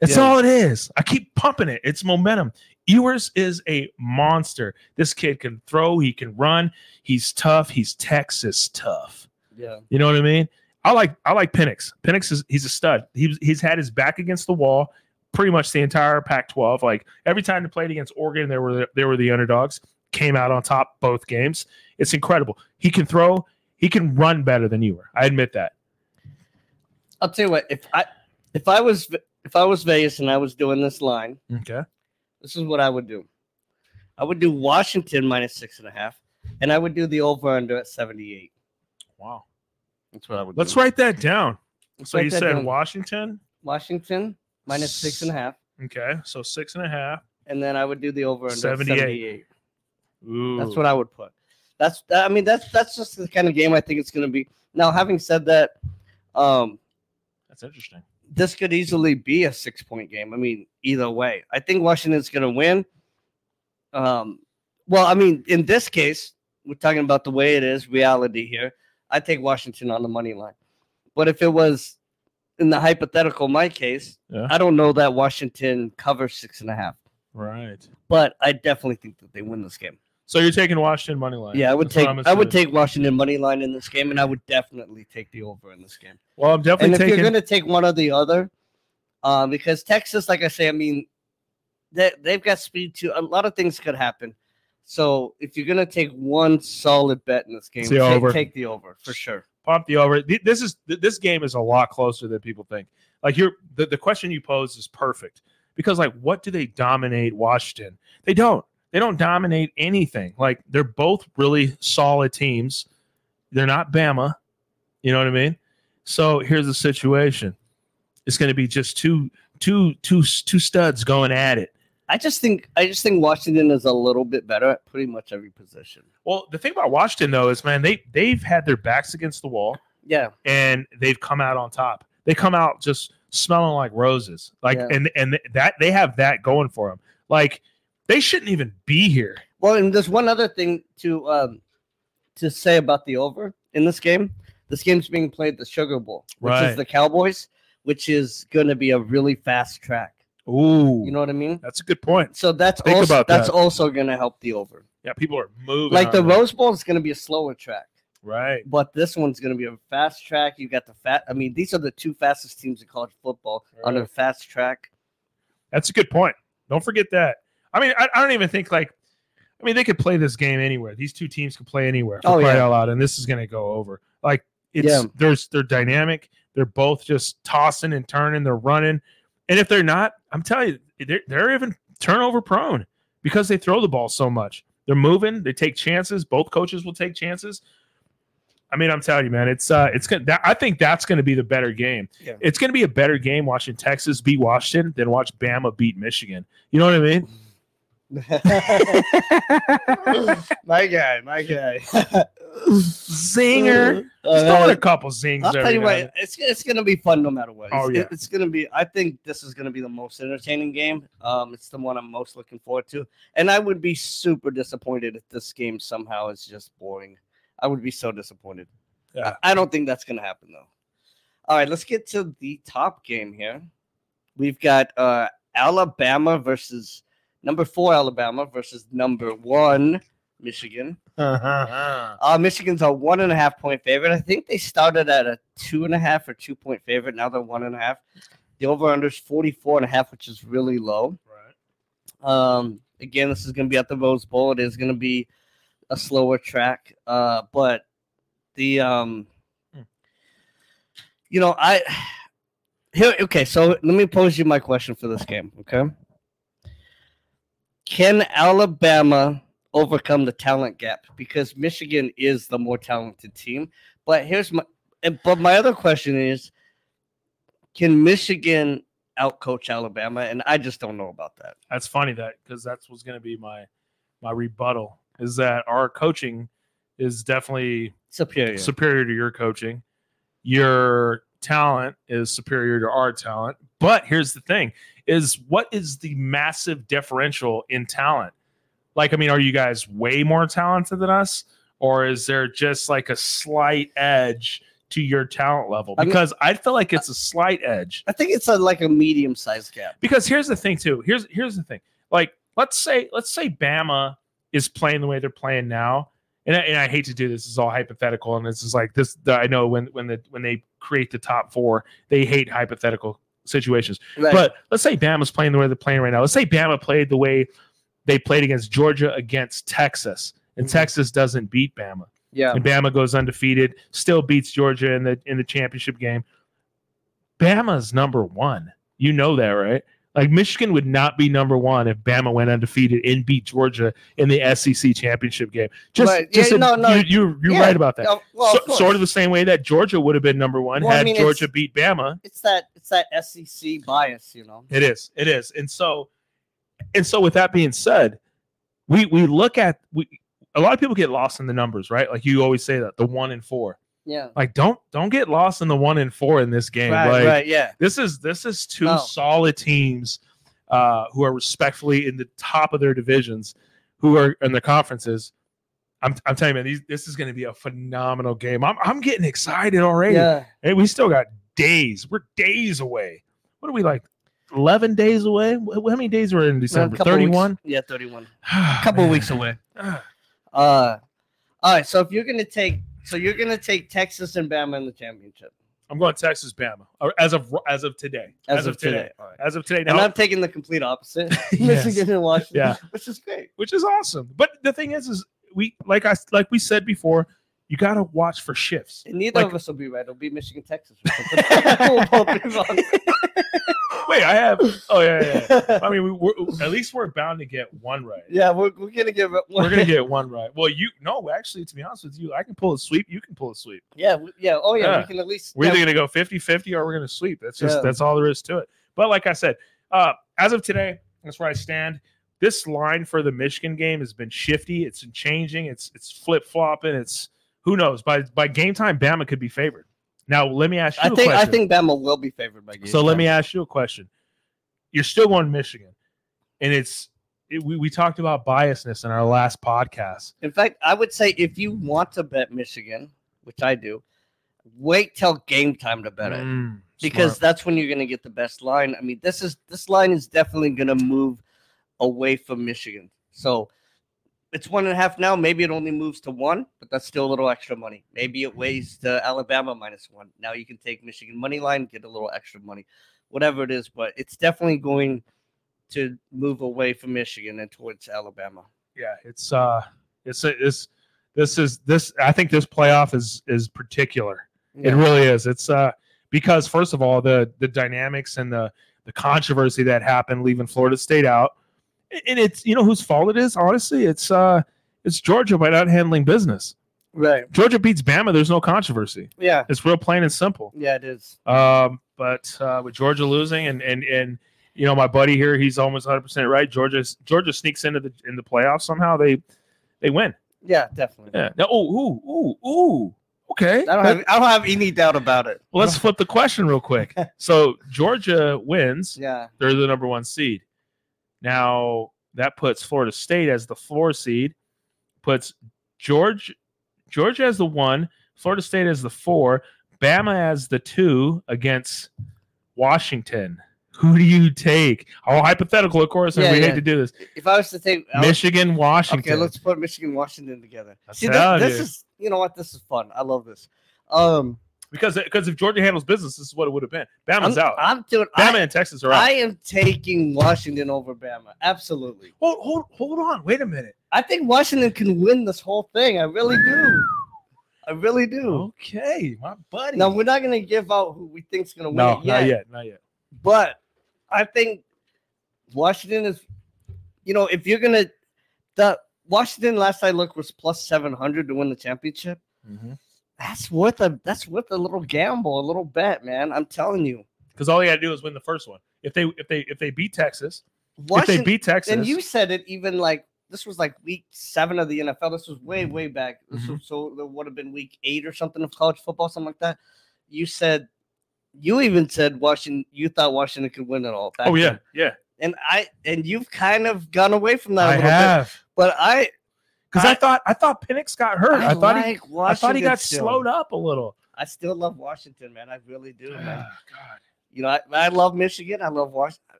Speaker 1: That's
Speaker 2: Yeah.
Speaker 1: all it is. I keep pumping it. It's momentum. Ewers is a monster. This kid can throw. He can run. He's tough. He's Texas tough.
Speaker 2: Yeah.
Speaker 1: You know what I mean? I like I like Penix. Penix is he's a stud. He's he's had his back against the wall pretty much the entire Pac-12. Like every time they played against Oregon, they were they were the underdogs. Came out on top both games. It's incredible. He can throw. He can run better than you were. I admit that.
Speaker 2: I'll tell you what. If I if I was if I was Vegas and I was doing this line,
Speaker 1: Okay.
Speaker 2: this is what I would do. I would do Washington minus six and a half, and I would do the over under at seventy eight.
Speaker 1: Wow.
Speaker 2: That's what I would.
Speaker 1: Let's
Speaker 2: do.
Speaker 1: write that down. So you said
Speaker 2: down.
Speaker 1: Washington.
Speaker 2: Washington minus six and a half,
Speaker 1: Okay. So six and a half.
Speaker 2: and then I would do the over under
Speaker 1: 78.
Speaker 2: 78.
Speaker 1: Ooh.
Speaker 2: That's what I would put. That's I mean that's that's just the kind of game I think it's going to be. Now, having said that, um,
Speaker 1: That's interesting.
Speaker 2: this could easily be a six point game. I mean, either way, I think Washington's going to win. Um, well, I mean, in this case, we're talking about the way it is, reality here. I take Washington on the money line. But if it was in the hypothetical, my case,
Speaker 1: Yeah.
Speaker 2: I don't know that Washington covers six and a half,
Speaker 1: Right.
Speaker 2: but I definitely think that they win this game.
Speaker 1: So you're taking Washington money line.
Speaker 2: Yeah, I would
Speaker 1: That's
Speaker 2: take
Speaker 1: I'm
Speaker 2: would take Washington money line in this game, and I would definitely take the over in this game.
Speaker 1: Well, I'm definitely.
Speaker 2: And if
Speaker 1: taking.
Speaker 2: you're going to take one or the other, uh, because Texas, like I say, I mean, they they've got speed too. A lot of things could happen. So if you're going to take one solid bet in this game, take,
Speaker 1: over.
Speaker 2: take the over for sure.
Speaker 1: pump the over. This is this game is a lot closer than people think. Like you're the, the question you pose is perfect because like what do they dominate Washington? They don't. They don't dominate anything. Like they're both really solid teams. They're not Bama. You know what I mean? So here's the situation. It's going to be just two two two two studs going at it.
Speaker 2: I just think I just think Washington is a little bit better at pretty much every position.
Speaker 1: Well, the thing about Washington though is man, they they've had their backs against the wall.
Speaker 2: Yeah,
Speaker 1: and they've come out on top. They come out just smelling like roses. Like
Speaker 2: Yeah.
Speaker 1: and and that they have that going for them. Like they shouldn't even be here.
Speaker 2: Well, and there's one other thing to um, to say about the over in this game. This game's being played the Sugar Bowl, which
Speaker 1: Right.
Speaker 2: is the Cowboys, which is going to be a really fast track.
Speaker 1: Ooh,
Speaker 2: You know what I mean?
Speaker 1: that's a good point.
Speaker 2: So that's
Speaker 1: Think
Speaker 2: also that's
Speaker 1: that.
Speaker 2: also going to help the over.
Speaker 1: Yeah, people are moving.
Speaker 2: Like the. Rose Bowl is going to be a slower track,
Speaker 1: right?
Speaker 2: but this one's going to be a fast track. You got the fat. I mean, these are the two fastest teams in college football on a fast track.
Speaker 1: That's a good point. Don't forget that. I mean, I, I don't even think like. I mean, they could play this game anywhere. These two teams could play anywhere. For
Speaker 2: Oh, yeah.
Speaker 1: out loud, and this is going to go over. Like it's
Speaker 2: Yeah.
Speaker 1: there's they're dynamic. They're both just tossing and turning. They're running, and if they're not, I'm telling you, they're, they're even turnover prone because they throw the ball so much. They're moving. They take chances. Both coaches will take chances. I mean, I'm telling you, man, it's uh, it's gonna. That, I think that's going to be the better game.
Speaker 2: Yeah.
Speaker 1: It's going to be a better game watching Texas beat Washington than watch Bama beat Michigan. You know what I mean?
Speaker 2: my guy, my guy.
Speaker 1: Zinger.
Speaker 2: Uh,
Speaker 1: Just throwing a couple zings.
Speaker 2: I'll tell you what, it's it's gonna be fun no matter what.
Speaker 1: Oh,
Speaker 2: It's,
Speaker 1: yeah.
Speaker 2: it's gonna be. I think this is gonna be the most entertaining game. Um, it's the one I'm most looking forward to, and I would be super disappointed if this game somehow is just boring. I would be so disappointed.
Speaker 1: Yeah.
Speaker 2: I, I don't think that's gonna happen though. All right, let's get to the top game here. We've got uh Alabama versus number four Alabama versus number one Michigan.
Speaker 1: then.
Speaker 2: Uh, Michigan's a one and a half point favorite. I think they started at a two and a half or two point favorite. Now they're one and a half. The over under is 44 and a half, which is really low.
Speaker 1: right.
Speaker 2: Um, again, this is going to be at the Rose Bowl. It is going to be a slower track. Uh, but the, um,
Speaker 1: Hmm.
Speaker 2: you know, I, here, okay, so let me pose you my question for this game, okay? Can Alabama overcome the talent gap? Because Michigan is the more talented team. But here's my, but my other question is, can Michigan outcoach Alabama? And I just don't know about that.
Speaker 1: That's funny that because that's what's going to be my my rebuttal is that our coaching is definitely
Speaker 2: Superior.
Speaker 1: superior to your coaching. Your talent is superior to our talent. But here's the thing is what is the massive differential in talent? Like, I mean, are you guys way more talented than us? Or is there just like a slight edge to your talent level?
Speaker 2: I mean-
Speaker 1: Because I feel like it's a slight edge.
Speaker 2: I think it's a, like a medium sized gap.
Speaker 1: Because here's the thing, too. Here's here's the thing. Like, let's say let's say Bama is playing the way they're playing now, and I, and I hate to do this. It's all hypothetical, and this is like this. The, I know when when the when they create the top four, they hate hypothetical situations.
Speaker 2: Right.
Speaker 1: But let's say Bama's playing the way they're playing right now. Let's say Bama played the way they played against Georgia against Texas, and
Speaker 2: Mhm.
Speaker 1: Texas doesn't beat Bama,
Speaker 2: yeah,
Speaker 1: and Bama goes undefeated, still beats Georgia in the in the championship game. Bama's number one. You know that, right? Like Michigan would not be number one if Bama went undefeated and beat Georgia in the SEC championship game. Just,
Speaker 2: Right.
Speaker 1: just
Speaker 2: Yeah,
Speaker 1: a-
Speaker 2: no, no.
Speaker 1: you, you, you're
Speaker 2: Yeah.
Speaker 1: right about that.
Speaker 2: Well,
Speaker 1: So-
Speaker 2: of
Speaker 1: sort of the same way that Georgia would have been number one
Speaker 2: Well, I
Speaker 1: had
Speaker 2: mean,
Speaker 1: Georgia beat Bama.
Speaker 2: it's that it's that SEC bias, you know.
Speaker 1: It is. It is. And so, and so, with that being said, we we look at we. A lot of people get lost in the numbers, right? Like you always say that the one and four.
Speaker 2: Yeah,
Speaker 1: Like don't don't get lost in the one and four in this game.
Speaker 2: right,
Speaker 1: like
Speaker 2: right, yeah,
Speaker 1: this is this is two solid teams uh, who are respectfully in the top of their divisions, who are in the conferences. I'm, I'm telling you, man, these, this is going to be a phenomenal game. I'm, I'm getting excited already.
Speaker 2: yeah.
Speaker 1: Hey, we still got days. We're days away. What are we like? Eleven days away? How many days were in December?
Speaker 2: couple weeks-
Speaker 1: Thirty-one.
Speaker 2: Yeah, thirty-one. A couple of weeks away. Uh, all right. So if you're gonna take, so you're gonna take Texas and Bama in the championship
Speaker 1: I'm going Texas, Bama, as of as of today.
Speaker 2: as, of today. All right.
Speaker 1: As of today.
Speaker 2: And
Speaker 1: Now,
Speaker 2: I'm taking the complete opposite,
Speaker 1: Yes.
Speaker 2: Michigan and Washington,
Speaker 1: Yeah.
Speaker 2: which is great.
Speaker 1: which is awesome. But the thing is, is we like I like we said before, you got to watch for shifts.
Speaker 2: And neither
Speaker 1: Like-
Speaker 2: of us will be right. It'll be Michigan, Texas. Or something. we'll both be wrong.
Speaker 1: Wait, I have. Oh yeah, yeah. I mean, we, we're, at least we're bound to get one right.
Speaker 2: yeah, we're, we're gonna give it. One.
Speaker 1: We're gonna get one right. Well, you no, actually, to be honest with you, I can pull a sweep. You can pull a sweep.
Speaker 2: Yeah, yeah. Oh yeah,
Speaker 1: Yeah.
Speaker 2: we can at least.
Speaker 1: We're
Speaker 2: yeah,
Speaker 1: either gonna go 50-50 or we're gonna sweep. That's just
Speaker 2: Yeah.
Speaker 1: that's all there is to it. But like I said, uh, as of today, that's where I stand. This line for the Michigan game has been shifty. It's been changing. It's it's flip flopping. It's who knows. By by game time, Bama could be favored. Now let me ask you.
Speaker 2: I think I
Speaker 1: question.
Speaker 2: think Bama will be favored by.
Speaker 1: So let me ask you a question. You're still going Michigan, and it's it, we, we talked about biasness in our last podcast.
Speaker 2: In fact, I would say if you want to bet Michigan, which I do, wait till game time to bet it
Speaker 1: Mm,
Speaker 2: because
Speaker 1: smart.
Speaker 2: that's when you're going to get the best line. I mean, this is this line is definitely going to move away from Michigan. So it's one and a half now. Maybe it only moves to one, but that's still a little extra money. Maybe it weighs to Alabama minus one. Now you can take Michigan money line, get a little extra money, whatever it is. But it's definitely going to move away from Michigan and towards Alabama.
Speaker 1: yeah, it's uh, it's it's this is this. I think this playoff is is particular. It really is. It's uh because first of all the the dynamics and the the controversy that happened leaving Florida State out, and it's you know whose fault it is. Honestly, it's uh it's Georgia by not handling business.
Speaker 2: Right.
Speaker 1: Georgia beats Bama. There's no controversy.
Speaker 2: Yeah.
Speaker 1: It's real plain and simple.
Speaker 2: Yeah, it is.
Speaker 1: Um, but uh, with Georgia losing and and and you know my buddy here, he's almost 100 percent right. Georgia Georgia sneaks into the in the playoffs somehow. They they win.
Speaker 2: Yeah, definitely.
Speaker 1: Yeah. Now, oh, ooh, ooh, ooh. Okay.
Speaker 2: I don't have I don't have any doubt about it.
Speaker 1: Well, let's flip the question real quick. So Georgia wins.
Speaker 2: Yeah.
Speaker 1: They're the number one seed. Now that puts Florida State as the four seed, puts George Georgia as the one, Florida State as the four, Bama as the two against Washington. Who do you take? All hypothetical, of course, and
Speaker 2: Yeah,
Speaker 1: we
Speaker 2: yeah.
Speaker 1: hate to do this.
Speaker 2: If I was to take was-
Speaker 1: Michigan, Washington.
Speaker 2: Okay, let's put Michigan Washington together.
Speaker 1: I
Speaker 2: See, this, this is you know what this is fun. I love this. Um,
Speaker 1: because because if Georgia handles business, this is what it would have been. Bama's
Speaker 2: I'm,
Speaker 1: out.
Speaker 2: I'm doing.
Speaker 1: Bama
Speaker 2: I,
Speaker 1: and Texas are out.
Speaker 2: I am taking Washington over Bama. Absolutely.
Speaker 1: hold, hold, hold on. Wait a minute.
Speaker 2: I think Washington can win this whole thing. I really do. I really do.
Speaker 1: Okay, my buddy.
Speaker 2: Now we're not going to give out who we think's going to win
Speaker 1: no,
Speaker 2: yet,
Speaker 1: not yet, not yet.
Speaker 2: but I think Washington is. You know, if you're going to, the Washington last I looked was plus seven hundred to win the championship. Mm-hmm. That's worth a that's worth a little gamble, a little bet, man. I'm telling you.
Speaker 1: Because all you got to do is win the first one. If they if they if they beat Texas, if they beat Texas,
Speaker 2: and you said it even like this was like week seven of the NFL. This was way, way back.
Speaker 1: Mhm.
Speaker 2: was, so there would have been week eight or something of college football, something like that. You said you even said Washington you thought Washington could win it all. back
Speaker 1: oh yeah,
Speaker 2: then.
Speaker 1: yeah,
Speaker 2: And I and you've kind of gone away from that a
Speaker 1: I
Speaker 2: little bit.
Speaker 1: have.
Speaker 2: But I
Speaker 1: Because I,
Speaker 2: I-
Speaker 1: thought I thought Penix got hurt. I, thought he
Speaker 2: like
Speaker 1: I thought he got
Speaker 2: still.
Speaker 1: slowed up a little.
Speaker 2: I still love Washington, man. I really do, man.
Speaker 1: Ah, God.
Speaker 2: You know, I, I love Michigan. I love Washington.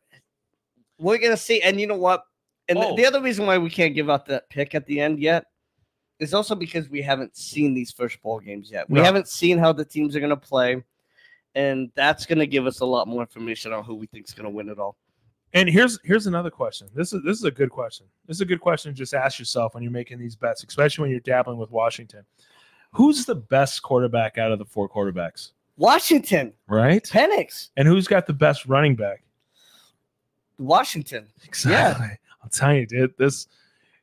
Speaker 2: We're gonna see, and you know what? And the-
Speaker 1: Oh.
Speaker 2: the other reason why we can't give out that pick at the end yet is also because we haven't seen these first ball games yet. We
Speaker 1: No.
Speaker 2: haven't seen how the teams are gonna play, and that's going to give us a lot more information on who we think is going to win it all.
Speaker 1: And here's here's another question. This is this is a good question. This is a good question to just ask yourself when you're making these bets, especially when you're dabbling with Washington. Who's the best quarterback out of the four quarterbacks?
Speaker 2: Washington,
Speaker 1: Right?
Speaker 2: Penix,
Speaker 1: And who's got the best running back?
Speaker 2: Washington.
Speaker 1: Exactly. I'm telling you, dude, this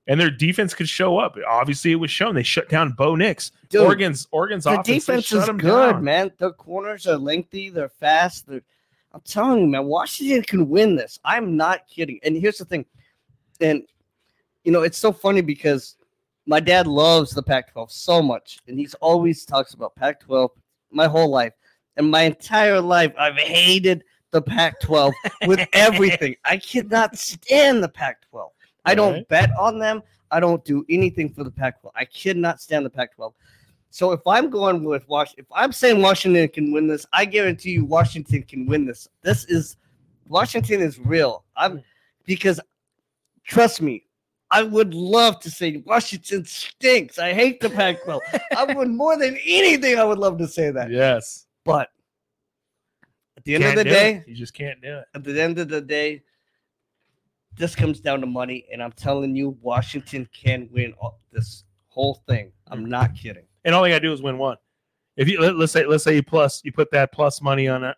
Speaker 1: and their defense could show up. Obviously, it was shown. They shut down Bo Nix.
Speaker 2: Dude,
Speaker 1: Oregon's Oregon's
Speaker 2: the
Speaker 1: offense.
Speaker 2: defense is good,
Speaker 1: down.
Speaker 2: man. The corners are lengthy, they're fast. They're, I'm telling you, man, Washington can win this. I'm not kidding. And here's the thing, and you know, it's so funny because my dad loves the Pac-12 so much, and he's always talks about Pac-12 my whole life, and my entire life I've hated the Pac-12 with everything. I cannot stand the Pac-12. I don't
Speaker 1: Right.
Speaker 2: bet on them. I don't do anything for the Pac-12. I cannot stand the Pac-12. So if I'm going with Washington, if I'm saying Washington can win this, I guarantee you Washington can win this. This is Washington is real. I'm hmm. because trust me, I would love to say Washington stinks. I hate the Pac-12. I would more than anything. I would love to say that.
Speaker 1: Yes.
Speaker 2: But at the end
Speaker 1: Can't
Speaker 2: of the day,
Speaker 1: it. you just can't do it.
Speaker 2: at the end of the day, this comes down to money, and I'm telling you, Washington can win all, this whole thing. I'm hmm. not kidding.
Speaker 1: And all they gotta do is win one. If you let, us say let's say you plus you put that plus money on it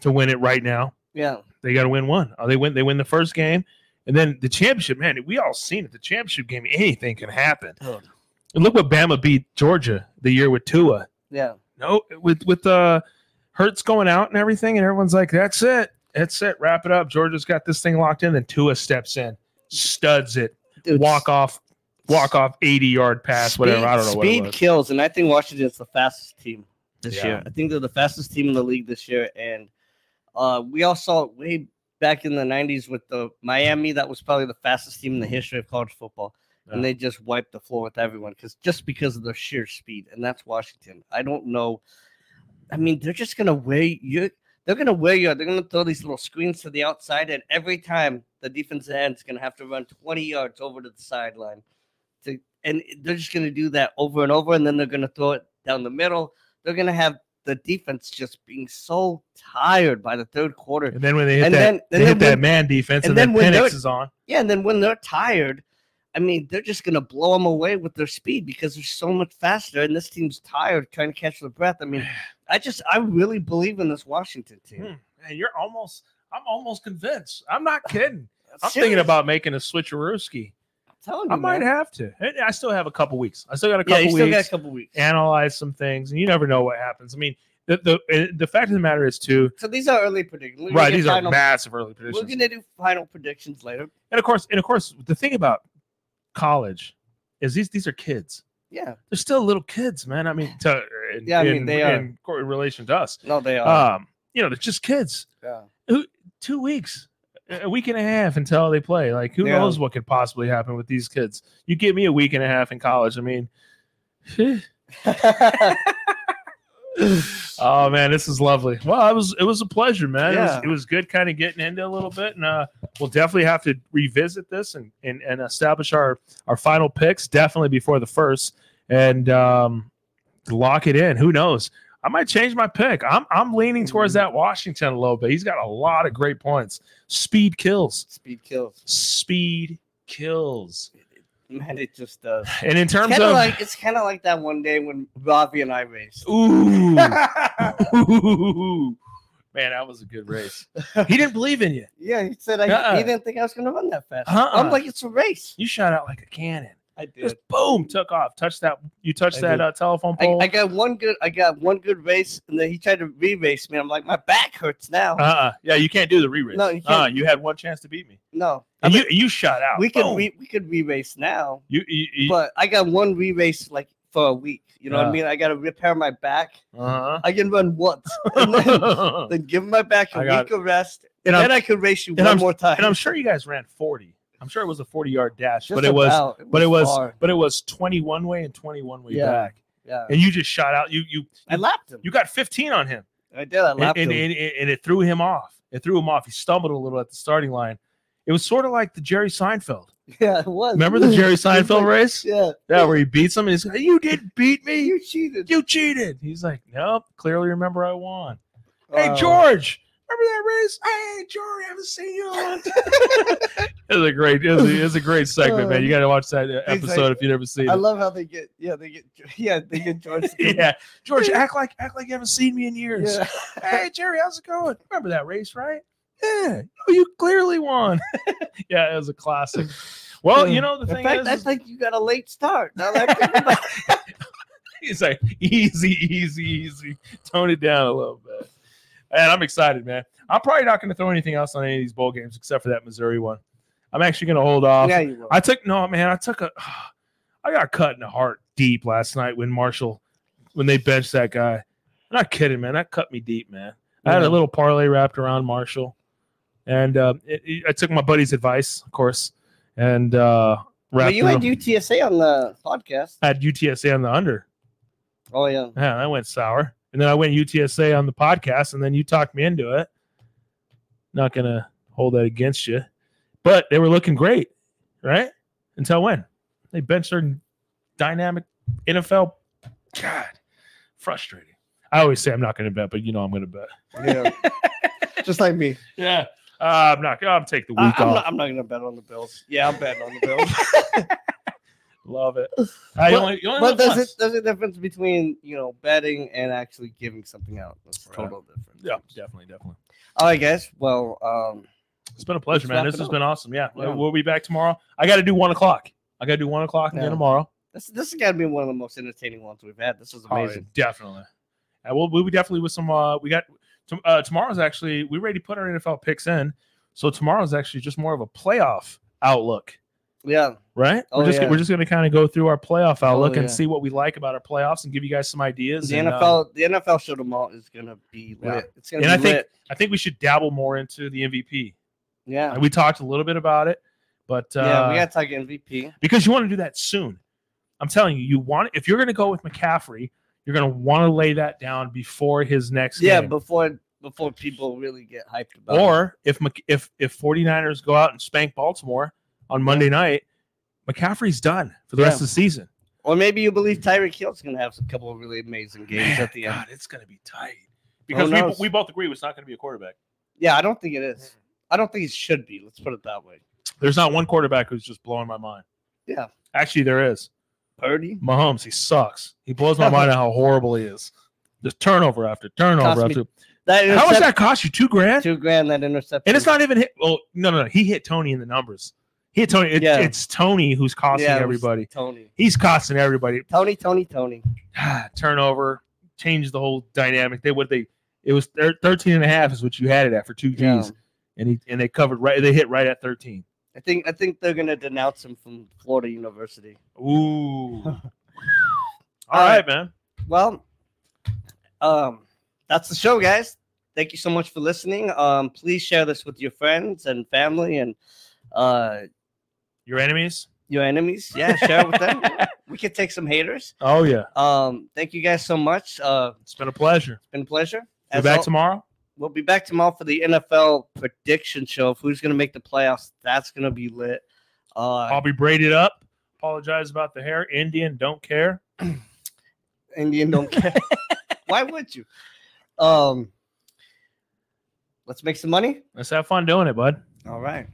Speaker 1: to win it right now,
Speaker 2: Yeah,
Speaker 1: they got to win one. Oh, they win. They win the first game, and then the championship. Man, we all seen it. The championship game, anything can happen.
Speaker 2: Dude.
Speaker 1: And look what Bama beat Georgia the year with Tua.
Speaker 2: yeah.
Speaker 1: No, with with uh Hurts going out and everything, and everyone's like, "That's it, that's it, wrap it up." Georgia's got this thing locked in. Then Tua steps in, studs it,
Speaker 2: Dude,
Speaker 1: walk off, walk off eighty yard pass, whatever. I don't know what
Speaker 2: Speed kills, and I think Washington's the fastest team this
Speaker 1: Yeah.
Speaker 2: year. I think they're the fastest team in the league this year, and uh, we all saw it way back in the '90s with the Miami. That was probably the fastest team in the history of college football, and they just wiped the floor with everyone because just because of their sheer speed, and that's Washington. I don't know. I mean, they're just gonna wear you. They're gonna wear you. out. They're gonna throw these little screens to the outside, and every time the defensive end is gonna have to run 20 yards over to the sideline. To and they're just gonna do that over and over, and then they're gonna throw it down the middle. They're gonna have the defense just being so tired by the third quarter.
Speaker 1: And then when they hit
Speaker 2: And
Speaker 1: that,
Speaker 2: then-
Speaker 1: they
Speaker 2: and
Speaker 1: hit
Speaker 2: then
Speaker 1: that man defense,
Speaker 2: and
Speaker 1: and, then,
Speaker 2: then when
Speaker 1: Penix is on.
Speaker 2: Yeah, and then when they're tired, I mean, they're just gonna blow them away with their speed because they're so much faster, and this team's tired trying to catch their breath. I mean, I just I really believe in this Washington team.
Speaker 1: Hmm. Man, you're almost. I'm almost convinced. I'm not kidding. I'm
Speaker 2: Serious.
Speaker 1: thinking about making a switcherooski.
Speaker 2: I'm telling you,
Speaker 1: I might
Speaker 2: man.
Speaker 1: have to. I still have a couple weeks. I still got a couple
Speaker 2: Yeah,
Speaker 1: couple
Speaker 2: you still
Speaker 1: weeks.
Speaker 2: got a couple weeks.
Speaker 1: analyze some things, and you never know what happens. I mean, the the the fact of the matter is too.
Speaker 2: So these are early predictions. We're
Speaker 1: Right,
Speaker 2: get
Speaker 1: these are massive early predictions.
Speaker 2: We're gonna do final predictions later.
Speaker 1: and of course, and of course, the thing about college is these these are kids.
Speaker 2: Yeah,
Speaker 1: They're still little kids, man. I mean, to, in,
Speaker 2: Yeah, I mean,
Speaker 1: in,
Speaker 2: they are.
Speaker 1: in, co- in relation to us.
Speaker 2: no, they are.
Speaker 1: Um, you know, they're just kids.
Speaker 2: yeah.
Speaker 1: Who, Two weeks, a week and a half until they play. Like, who
Speaker 2: Yeah.
Speaker 1: knows what could possibly happen with these kids? You give me a week and a half in college. I mean, Oh man, this is lovely. Well, it was it was a pleasure, man. It, was, it was good kind of getting into a little bit, and uh, we'll definitely have to revisit this and, and and establish our our final picks definitely before the first, and um, lock it in. Who knows? I might change my pick. I'm I'm leaning towards that Washington a little bit. He's got a lot of great points. Speed kills.
Speaker 2: Speed kills.
Speaker 1: Speed kills.
Speaker 2: Man, it just does.
Speaker 1: And in terms
Speaker 2: of like it's kind of like that one day when Bobby and I raced.
Speaker 1: ooh, ooh, man, that was a good race. He didn't believe in you.
Speaker 2: yeah, he said I,
Speaker 1: Uh-uh.
Speaker 2: he didn't think I was gonna run that fast.
Speaker 1: Uh-uh.
Speaker 2: I'm like, it's a race.
Speaker 1: You shot out like a cannon.
Speaker 2: I
Speaker 1: Just boom, took off. Touched that. You touched
Speaker 2: I
Speaker 1: that uh, telephone pole.
Speaker 2: I got one good. I got one good race, and then he tried to re-race me. I'm like, my back hurts now.
Speaker 1: uh, uh yeah, you can't do the re-race.
Speaker 2: No, you
Speaker 1: uh, you had one chance to beat me,
Speaker 2: no,
Speaker 1: and
Speaker 2: I
Speaker 1: you you shot out.
Speaker 2: we could
Speaker 1: Boom.
Speaker 2: re, we could re-race now,
Speaker 1: you, you, you
Speaker 2: but I got one re-race like for a week. You know what I mean? I got to repair my back.
Speaker 1: uh-huh.
Speaker 2: I can run once, and then, then give my back a
Speaker 1: I
Speaker 2: week of rest,
Speaker 1: And
Speaker 2: and
Speaker 1: I'm-
Speaker 2: then I could race you one
Speaker 1: I'm-
Speaker 2: more time.
Speaker 1: and I'm sure you guys ran 40. I'm sure it was a 40 yard dash,
Speaker 2: Just
Speaker 1: but it was
Speaker 2: about.
Speaker 1: but it was
Speaker 2: far.
Speaker 1: but it was 21 way and 21 way
Speaker 2: Yeah.
Speaker 1: back.
Speaker 2: yeah.
Speaker 1: And you just shot out. You you
Speaker 2: I lapped him.
Speaker 1: you got 15 on him.
Speaker 2: I did. I
Speaker 1: and,
Speaker 2: lapped
Speaker 1: and,
Speaker 2: him.
Speaker 1: and, and it threw him off. It threw him off. He stumbled a little at the starting line. It was sort of like the Jerry Seinfeld.
Speaker 2: yeah, it was.
Speaker 1: Remember the Jerry Seinfeld race?
Speaker 2: Yeah,
Speaker 1: Yeah, where he beats him and he's like, "You didn't beat me.
Speaker 2: you cheated.
Speaker 1: You cheated." He's like, "Nope. Clearly remember I won." Oh.
Speaker 2: Hey
Speaker 1: George, remember that race? Hey George, I haven't seen you. in a long time." it was a great, it was a, it was a great segment, man. You got to watch that uh, episode
Speaker 2: like-
Speaker 1: if you've never seen
Speaker 2: I
Speaker 1: it.
Speaker 2: love how they get yeah they get yeah they get George. to come-
Speaker 1: yeah, George, act like act like you haven't seen me in years.
Speaker 2: yeah.
Speaker 1: Hey Jerry, how's it going? Remember that race, right? Yeah, oh, you clearly won. yeah, it was a classic. Well, you know the
Speaker 2: In
Speaker 1: thing
Speaker 2: fact,
Speaker 1: is,
Speaker 2: I
Speaker 1: is
Speaker 2: think you got a late start. Now that I think about it.
Speaker 1: he's like easy, easy, easy. Tone it down a little bit. And I'm excited, man. I'm probably not going to throw anything else on any of these bowl games except for that Missouri one. I'm actually going to hold off.
Speaker 2: yeah, you will.
Speaker 1: I took no, man. I took a. I got cut in the heart deep last night when Marshall, when they benched that guy. I'm not kidding, man. That cut me deep, man. I had a little parlay wrapped around Marshall, and uh, it, it- I took my buddy's advice, of course, and uh,
Speaker 2: But
Speaker 1: wrapped.
Speaker 2: you
Speaker 1: it
Speaker 2: had UTSA on the podcast.
Speaker 1: I had UTSA on the under.
Speaker 2: Oh yeah.
Speaker 1: Yeah, that went sour. And then I went UTSA on the podcast, and then you talked me into it. Not gonna hold that against you, but they were looking great, right? Until when they benched their dynamic NFL. God, frustrating. I always say I'm not gonna bet, but you know I'm gonna bet.
Speaker 2: Yeah. Just like me.
Speaker 1: Yeah, uh, I'm not. I'm take the
Speaker 2: I,
Speaker 1: week
Speaker 2: am
Speaker 1: off.
Speaker 2: not, I'm not gonna bet on the Bills. Yeah, I'm betting on the Bills.
Speaker 1: Love it. I
Speaker 2: But-
Speaker 1: only, you only
Speaker 2: but
Speaker 1: live
Speaker 2: there's a, there's a difference between you know betting and actually giving something out. That's
Speaker 1: Right.
Speaker 2: total difference.
Speaker 1: Yeah, definitely, definitely.
Speaker 2: All right, guys. Well, um,
Speaker 1: It's been a pleasure, man. This has
Speaker 2: up.
Speaker 1: been awesome. Yeah,
Speaker 2: Yeah.
Speaker 1: we'll be back tomorrow. I got to do one o'clock. I got to do one o'clock again
Speaker 2: Yeah.
Speaker 1: tomorrow.
Speaker 2: this this has got to be one of the most entertaining ones we've had. This is
Speaker 1: Oh, yeah,
Speaker 2: amazing.
Speaker 1: definitely. And we'll we'll be definitely with some. Uh, we got tom- uh, tomorrow's actually we ready to put our NFL picks in. So tomorrow's actually just more of a playoff outlook,
Speaker 2: Yeah.
Speaker 1: right?
Speaker 2: Oh,
Speaker 1: we're just
Speaker 2: yeah.
Speaker 1: we're just going to kind of go through our playoff outlook
Speaker 2: yeah.
Speaker 1: and see what we like about our playoffs and give you guys some ideas.
Speaker 2: The
Speaker 1: and, uh,
Speaker 2: NFL, the NFL show tomorrow is gonna be lit.
Speaker 1: Yeah.
Speaker 2: It's gonna
Speaker 1: and I
Speaker 2: be
Speaker 1: think
Speaker 2: lit.
Speaker 1: I think we should dabble more into the MVP.
Speaker 2: Yeah.
Speaker 1: And we talked a little bit about it, but uh,
Speaker 2: yeah, we gotta talk MVP.
Speaker 1: because you want to do that soon. I'm telling you, you want if you're going to go with McCaffrey, you're going to want to lay that down before his next
Speaker 2: Yeah,
Speaker 1: game.
Speaker 2: before before people really get hyped about it.
Speaker 1: or if if if 49ers go out and spank Baltimore on Monday night, McCaffrey's done for the rest of the season.
Speaker 2: Or maybe you believe Tyreek Hill's gonna have a couple of really amazing games
Speaker 1: Man,
Speaker 2: at the end.
Speaker 1: God, it's going to be tight because we, we both agree it's not going to be a quarterback.
Speaker 2: Yeah, I don't think it is. Mm. I don't think it should be. Let's put it that way.
Speaker 1: There's not one quarterback who's just blowing my mind.
Speaker 2: Yeah.
Speaker 1: Actually, there is.
Speaker 2: Purdy.
Speaker 1: Mahomes, he sucks. He blows my mind at how horrible he is. Just turnover after turnover after.
Speaker 2: That
Speaker 1: How much that cost you? Two grand?
Speaker 2: Two grand that interception.
Speaker 1: And it's not even hit. Well, no, no, no. He hit Toney in the numbers. He Toney. It,
Speaker 2: Yeah.
Speaker 1: It's Toney who's costing
Speaker 2: Yeah,
Speaker 1: everybody.
Speaker 2: Toney.
Speaker 1: He's costing everybody.
Speaker 2: Toney, Toney, Toney.
Speaker 1: Turnover changed the whole dynamic. They what they it was thir- 13 and a half is what you had it at for two G's.
Speaker 2: Yeah.
Speaker 1: And he and they covered right. They hit right at 13.
Speaker 2: I think I think they're gonna denounce him from Florida University.
Speaker 1: Ooh. All
Speaker 2: All
Speaker 1: right,
Speaker 2: right.
Speaker 1: man.
Speaker 2: Well, um, that's the show, guys. Thank you so much for listening. Um, please share this with your friends and family and uh
Speaker 1: Your enemies?
Speaker 2: your enemies. Yeah, share it with them. We could take some haters.
Speaker 1: Oh yeah.
Speaker 2: Um, thank you guys so much. Uh,
Speaker 1: It's been a pleasure.
Speaker 2: it's been a pleasure.
Speaker 1: Be
Speaker 2: As
Speaker 1: back
Speaker 2: al-
Speaker 1: tomorrow.
Speaker 2: we'll be back tomorrow for the NFL prediction show of who's going to make the playoffs. That's going to be lit. Uh,
Speaker 1: I'll be braided up. Apologize about the hair. Indian, don't care.
Speaker 2: Indian don't care. Why would you? Um, let's make some money.
Speaker 1: Let's have fun doing it, bud.
Speaker 2: All right.